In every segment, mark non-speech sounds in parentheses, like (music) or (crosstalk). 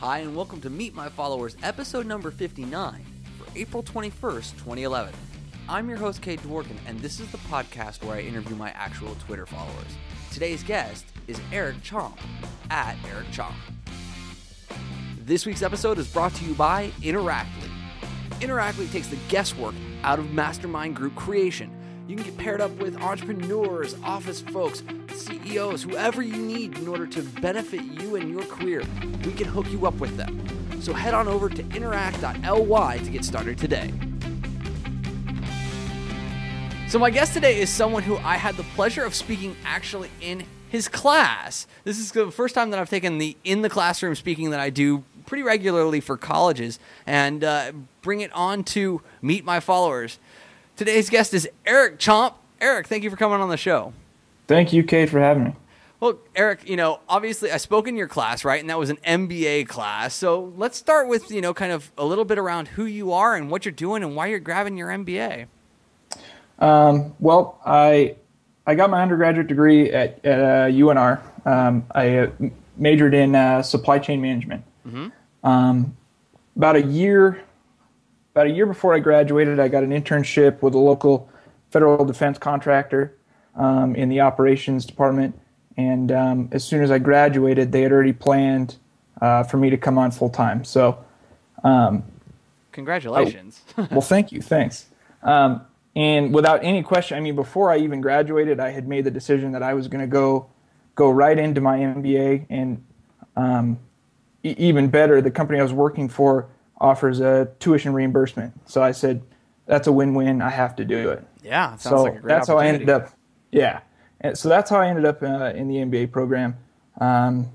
Hi, and welcome to Meet My Followers, episode number 59 for April 21st, 2011. I'm your host, Kate Dworkin, and this is the podcast where I interview my actual Twitter followers. Today's guest is Eric Chomp, at Eric Chomp. This week's episode is brought to you by Interactly. Interactly takes the guesswork out of mastermind group creation. You can get paired up with entrepreneurs, office folks, CEOs, whoever you need in order to benefit you and your career. We can hook you up with them. So head on over to interact.ly to get started today. So, my guest today is someone who I had the pleasure of speaking actually in his class. This is the first time that I've taken the in the classroom speaking that I do pretty regularly for colleges and uh, bring it on to meet my followers. Today's guest is Eric Chomp. Eric, thank you for coming on the show. Thank you, Kate, for having me. Well, Eric, you know, obviously I spoke in your class, right? And that was an MBA class. So let's start with, you know, kind of a little bit around who you are and what you're doing and why you're grabbing your MBA. Um, well, I I got my undergraduate degree at, at uh, UNR. Um, I uh, majored in uh, supply chain management. Mm-hmm. Um, about a year about a year before I graduated, I got an internship with a local federal defense contractor um, in the operations department. And um, as soon as I graduated, they had already planned uh, for me to come on full time. So, um, congratulations. I, (laughs) well, thank you. Thanks. Um, and without any question, I mean, before I even graduated, I had made the decision that I was going to go go right into my MBA. And um, even better, the company I was working for offers a tuition reimbursement. So I said, that's a win-win. I have to do it. Yeah, so like that's how I ended up. Yeah, and so that's how I ended up uh, in the MBA program, um,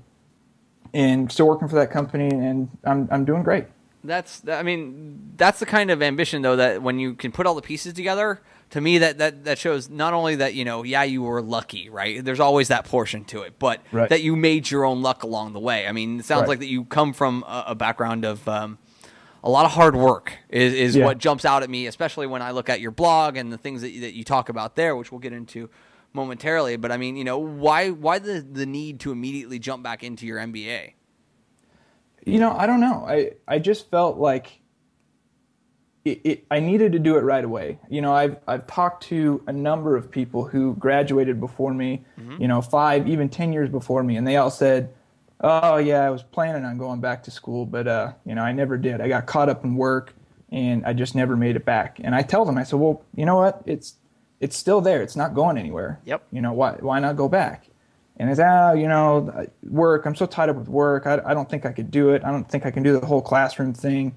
and still working for that company, and I'm I'm doing great. That's I mean that's the kind of ambition though that when you can put all the pieces together. To me, that, that, that shows not only that you know, yeah, you were lucky, right? There's always that portion to it, but right. that you made your own luck along the way. I mean, it sounds right. like that you come from a, a background of um, a lot of hard work is, is yeah. what jumps out at me, especially when I look at your blog and the things that, that you talk about there, which we'll get into momentarily. But I mean, you know, why why the the need to immediately jump back into your MBA? You know, I don't know. I I just felt like it, it, I needed to do it right away. You know, I've I've talked to a number of people who graduated before me. Mm-hmm. You know, five even ten years before me, and they all said oh yeah, I was planning on going back to school, but uh, you know, I never did. I got caught up in work, and I just never made it back. And I tell them, I said, well, you know what? It's it's still there. It's not going anywhere. Yep. You know why? Why not go back? And it's ah, you know, work. I'm so tied up with work. I, I don't think I could do it. I don't think I can do the whole classroom thing.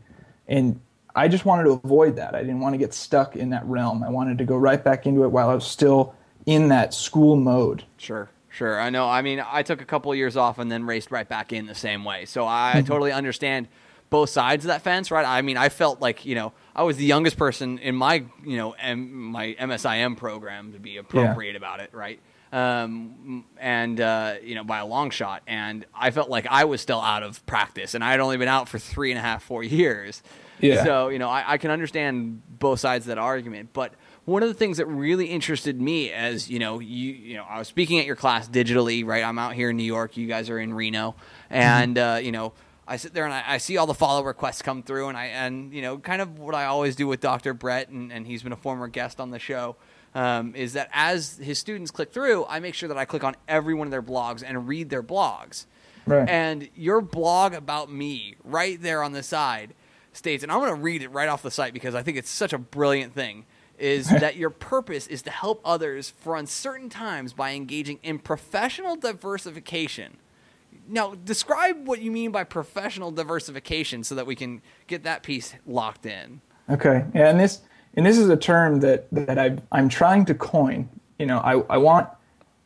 And I just wanted to avoid that. I didn't want to get stuck in that realm. I wanted to go right back into it while I was still in that school mode. Sure. Sure, I know. I mean, I took a couple of years off and then raced right back in the same way. So I (laughs) totally understand both sides of that fence, right? I mean, I felt like you know I was the youngest person in my you know M- my MSIM program to be appropriate yeah. about it, right? Um, and uh, you know by a long shot, and I felt like I was still out of practice, and I had only been out for three and a half, four years. Yeah. So you know I, I can understand both sides of that argument, but one of the things that really interested me as you know you you know I was speaking at your class digitally right I'm out here in New York you guys are in Reno and mm-hmm. uh, you know I sit there and I, I, see all the follow requests come through and I and you know kind of what I always do with Dr. Brett and, and he's been a former guest on the show um, is that as his students click through I make sure that I click on every one of their blogs and read their blogs right. and your blog about me right there on the side states and I'm going to read it right off the site because I think it's such a brilliant thing is (laughs) that your purpose is to help others for uncertain times by engaging in professional diversification. Now, describe what you mean by professional diversification so that we can get that piece locked in. Okay. Yeah, and this and this is a term that that I I'm trying to coin. You know, I I want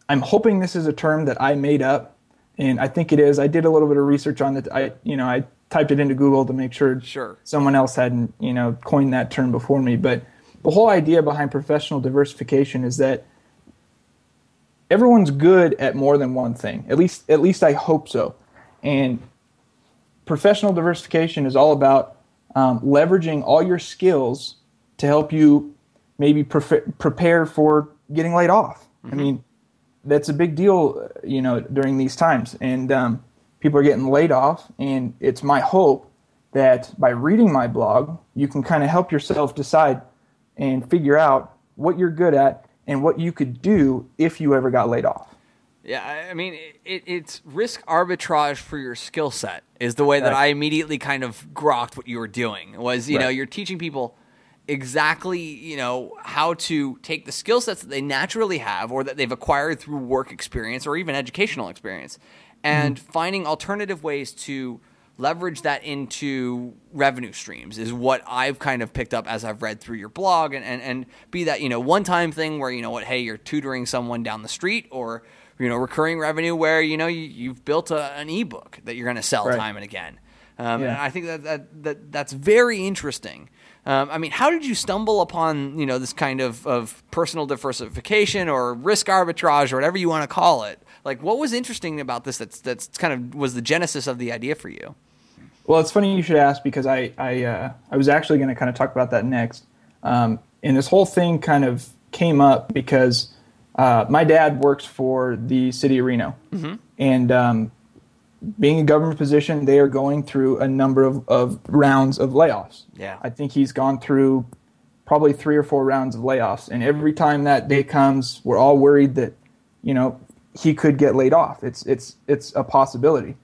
I'm hoping this is a term that I made up and I think it is. I did a little bit of research on it. I you know, I typed it into Google to make sure sure. someone else hadn't, you know, coined that term before me, but the whole idea behind professional diversification is that everyone's good at more than one thing. At least, at least I hope so. And professional diversification is all about um, leveraging all your skills to help you maybe pre- prepare for getting laid off. Mm-hmm. I mean, that's a big deal, you know, during these times. And um, people are getting laid off, and it's my hope that by reading my blog, you can kind of help yourself decide and figure out what you're good at and what you could do if you ever got laid off. Yeah, I mean, it, it's risk arbitrage for your skill set is the way that right. I immediately kind of grokked what you were doing. Was you right. know you're teaching people exactly you know how to take the skill sets that they naturally have or that they've acquired through work experience or even educational experience, and mm-hmm. finding alternative ways to leverage that into revenue streams is what I've kind of picked up as I've read through your blog and, and, and be that, you know, one time thing where, you know what, hey, you're tutoring someone down the street or, you know, recurring revenue where, you know, you, have built a, an ebook that you're going to sell right. time and again. Um, yeah. And I think that, that, that that's very interesting. Um, I mean, how did you stumble upon, you know, this kind of, of personal diversification or risk arbitrage or whatever you want to call it? Like, what was interesting about this that's, that's kind of was the genesis of the idea for you? Well, it's funny you should ask because I I, uh, I was actually going to kind of talk about that next. Um, and this whole thing kind of came up because uh, my dad works for the city of Reno, mm-hmm. and um, being a government position, they are going through a number of, of rounds of layoffs. Yeah, I think he's gone through probably three or four rounds of layoffs, and every time that day comes, we're all worried that you know he could get laid off. It's it's it's a possibility.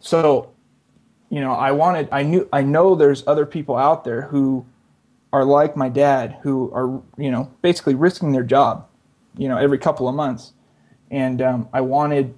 So you know, I wanted, I knew, I know there's other people out there who are like my dad, who are, you know, basically risking their job, you know, every couple of months. And um, I wanted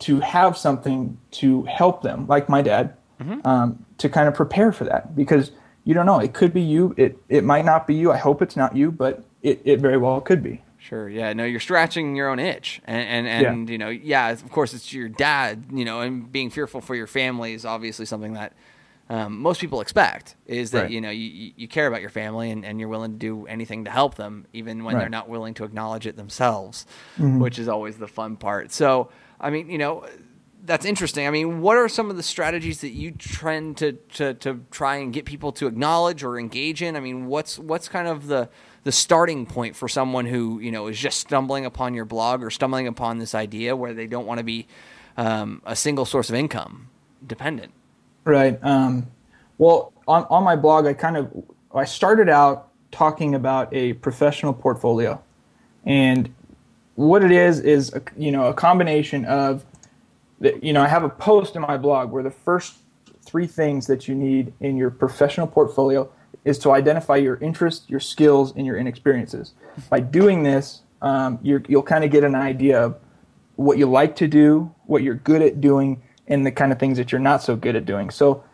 to have something to help them, like my dad, mm-hmm. um, to kind of prepare for that because you don't know. It could be you. It, it might not be you. I hope it's not you, but it, it very well could be. Sure. Yeah. No, you're scratching your own itch, and and, and yeah. you know, yeah. Of course, it's your dad. You know, and being fearful for your family is obviously something that um, most people expect. Is that right. you know you, you care about your family and, and you're willing to do anything to help them, even when right. they're not willing to acknowledge it themselves, mm-hmm. which is always the fun part. So, I mean, you know, that's interesting. I mean, what are some of the strategies that you trend to, to, to try and get people to acknowledge or engage in? I mean, what's what's kind of the the starting point for someone who you know is just stumbling upon your blog or stumbling upon this idea where they don't want to be um, a single source of income dependent. Right. Um, well, on on my blog, I kind of I started out talking about a professional portfolio, and what it is is a, you know a combination of you know I have a post in my blog where the first three things that you need in your professional portfolio is to identify your interests, your skills, and your inexperiences. By doing this, um, you will kind of get an idea of what you like to do, what you're good at doing, and the kind of things that you're not so good at doing. So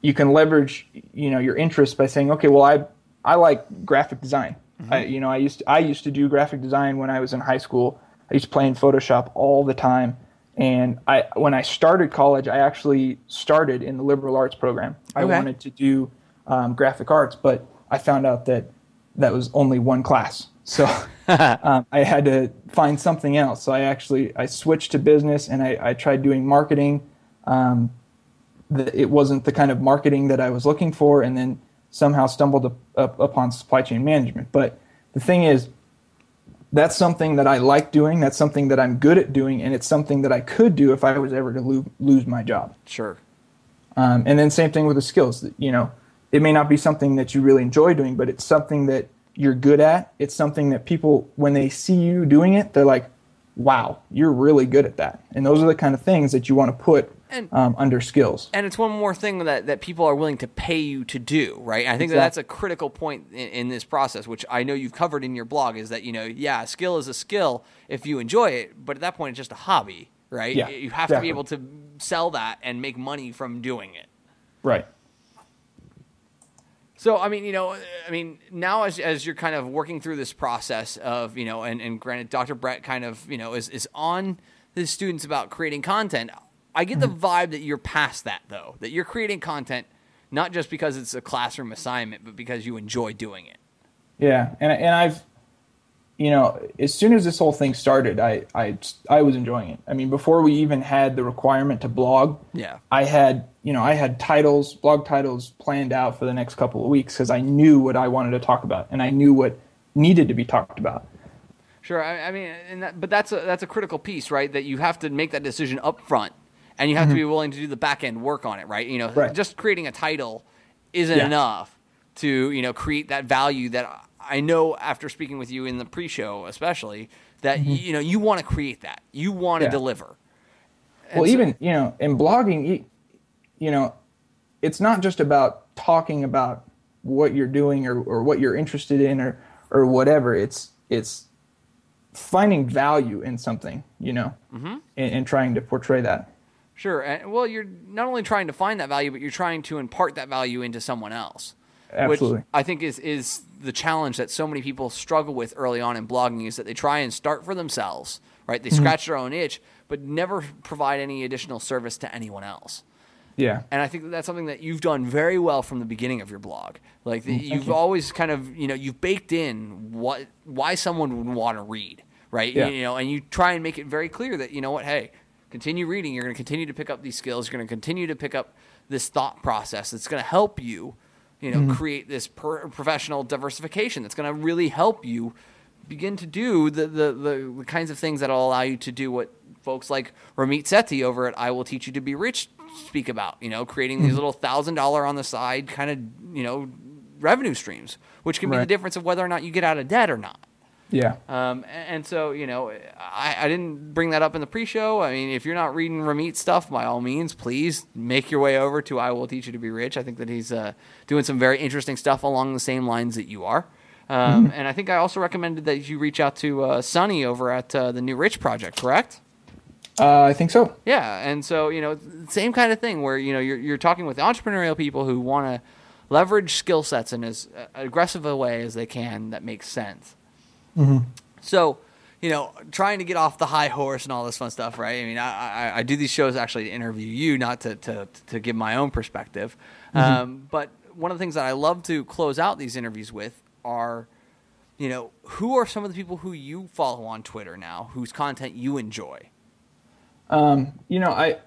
you can leverage, you know, your interests by saying, okay, well, I I like graphic design. Mm-hmm. I, you know, I used to, I used to do graphic design when I was in high school. I used to play in Photoshop all the time. And I, when I started college, I actually started in the liberal arts program. I wanted to do um, graphic arts, but I found out that that was only one class. So (laughs) um, I had to find something else. So I actually I switched to business and I, I tried doing marketing. Um, the, it wasn't the kind of marketing that I was looking for, and then somehow stumbled up, up upon supply chain management. But the thing is, that's something that I like doing. That's something that I'm good at doing, and it's something that I could do if I was ever to lo- lose my job. Sure. Um, and then same thing with the skills. You know, it may not be something that you really enjoy doing, but it's something that you're good at. It's something that people, when they see you doing it, they're like, wow, you're really good at that. And those are the kind of things that you want to put and, um, under skills. And it's one more thing that, that people are willing to pay you to do, right? I think exactly. that that's a critical point in, in, this process, which I know you've covered in your blog, is that, you know, yeah, skill is a skill if you enjoy it, but at that point it's just a hobby, right? Yeah, you have exactly. to be able to sell that and make money from doing it. Right. So I mean, you know, I mean, now as as you're kind of working through this process of, you know, and, and granted, Dr. Brett kind of, you know, is is on the students about creating content. I get the mm-hmm. vibe that you're past that though, that you're creating content not just because it's a classroom assignment, but because you enjoy doing it. Yeah, and and I've you know, as soon as this whole thing started, I, I, I was enjoying it. I mean, before we even had the requirement to blog, yeah, I had, you know, I had titles, blog titles planned out for the next couple of weeks because I knew what I wanted to talk about and I knew what needed to be talked about. Sure, I, I mean, that, but that's a that's a critical piece, right? That you have to make that decision up front and you have to mm-hmm. be willing to do the back end work on it, right? You know, Right. just creating a title isn't Yeah. enough to you know create that value that I know after speaking with you in the pre-show, especially that you know you want to create that, you want to Yeah. deliver. well so- even you know in blogging you, you know it's not just about talking about what you're doing or, or what you're interested in or or whatever it's it's finding value in something you know Mm-hmm. and, and trying to portray that Sure. And, well, you're not only trying to find that value, but you're trying to impart that value into someone else. Absolutely. Which I think is is the challenge that so many people struggle with early on in blogging is that they try and start for themselves, right? They mm-hmm. scratch their own itch, but never provide any additional service to anyone else. yeah And I think that that's something that you've done very well from the beginning of your blog. Like mm, the, you've you. always kind of, you know, you've baked in what why someone would want to read, right? Yeah. You know, and you try and make it very clear that you know what, hey, continue reading. You're going to continue to pick up these skills. You're going to continue to pick up this thought process that's going to help you, you know, mm-hmm. create this per- professional diversification that's going to really help you begin to do the, the, the, the kinds of things that will allow you to do what folks like Ramit Sethi over at I Will Teach You to Be Rich speak about, you know, creating these mm-hmm. little thousand dollar on the side kind of, you know, revenue streams, which can be the difference of whether or not you get out of debt or not. Yeah Um, and so, you know, I, I didn't bring that up in the pre-show. I mean, if you're not reading Ramit stuff, by all means, please make your way over to I Will Teach You to Be Rich. I think that he's uh, doing some very interesting stuff along the same lines that you are. Um, And I think I also recommended that you reach out to uh, Sonny over at uh, the New Rich Project, correct? uh, i think so Yeah, and so you know, same kind of thing where you know you're you're talking with entrepreneurial people who want to leverage skill sets in as uh, aggressive a way as they can that makes sense. So, you know, trying to get off the high horse and all this fun stuff, right? I mean, I, I, I do these shows actually to interview you, not to, to, to give my own perspective. Um, but one of the things that I love to close out these interviews with are, you know, who are some of the people who you follow on Twitter now, whose content you enjoy? you know i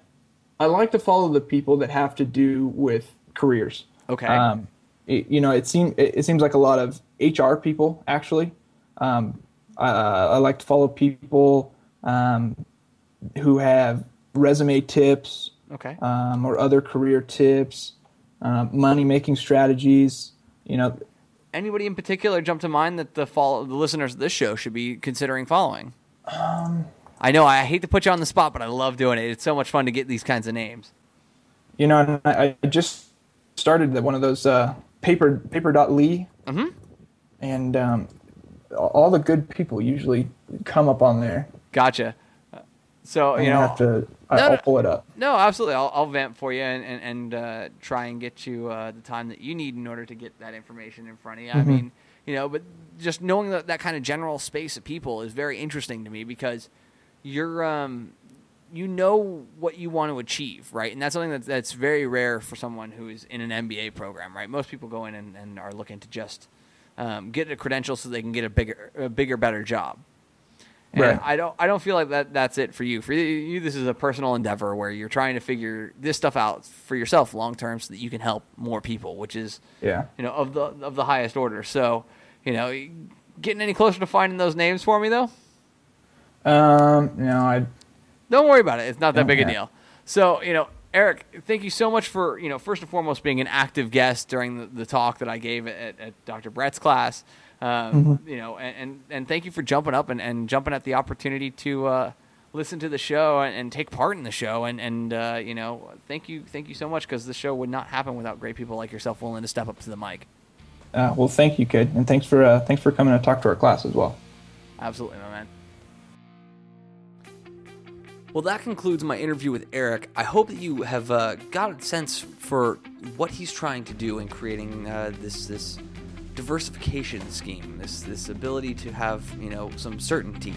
i like to follow the people that have to do with careers Okay. um, it, you know it seems it, it seems like a lot of hr people actually um, I, I like to follow people um, who have resume tips okay. um, or other career tips um, money making strategies you know Anybody in particular jump to mind that the follow the listeners of this show should be considering following? Um, I know I hate to put you on the spot, but I love doing it. It's so much fun to get these kinds of names. you know I, I just started one of those uh, paper paper.li Mm-hmm. and um, all the good people usually come up on there Gotcha. Uh, So and you I know, have to I, No, I'll no. pull it up no, absolutely. I'll, I'll vamp for you and and, and uh, try and get you uh, the time that you need in order to get that information in front of you. I mean, you know, but just knowing that that kind of general space of people is very interesting to me because you're um you know what you want to achieve, right? And that's something that, that's very rare for someone who is in an MBA program, right? Most people go in and, and are looking to just um, get a credential so they can get a bigger, a bigger, better job. And Right. I don't, I don't feel like that that's it for you. For you, you, this is a personal endeavor where you're trying to figure this stuff out for yourself long term, so that you can help more people, which is yeah you know of the of the highest order. So, you know, getting any closer to finding those names for me though? um no I Don't worry about it. It's not that big a deal. So, you know, Eric, thank you so much for, you know, first and foremost being an active guest during the, the talk that I gave at, at Dr. Brett's class. Um, You know, and, and, and thank you for jumping up and, and jumping at the opportunity to uh, listen to the show and, and take part in the show. And, and uh, you know, thank you, thank you so much because the show would not happen without great people like yourself willing to step up to the mic. uh, well thank you kid and thanks for uh, thanks for coming to talk to our class as well Absolutely, my man. Well, that concludes my interview with Eric. I hope that you have uh, got a sense for what he's trying to do in creating uh, this this diversification scheme, this this ability to have you know some certainty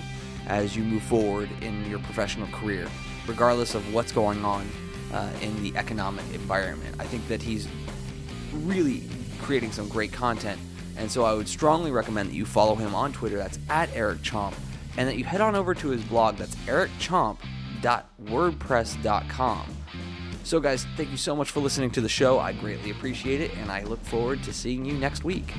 as you move forward in your professional career, regardless of what's going on uh, in the economic environment. I think that he's really creating some great content. And so I would strongly recommend that you follow him on Twitter. That's at Eric Chomp. And that you head on over to his blog. That's ericchomp.wordpress.com. So, guys, thank you so much for listening to the show. I greatly appreciate it. And I look forward to seeing you next week.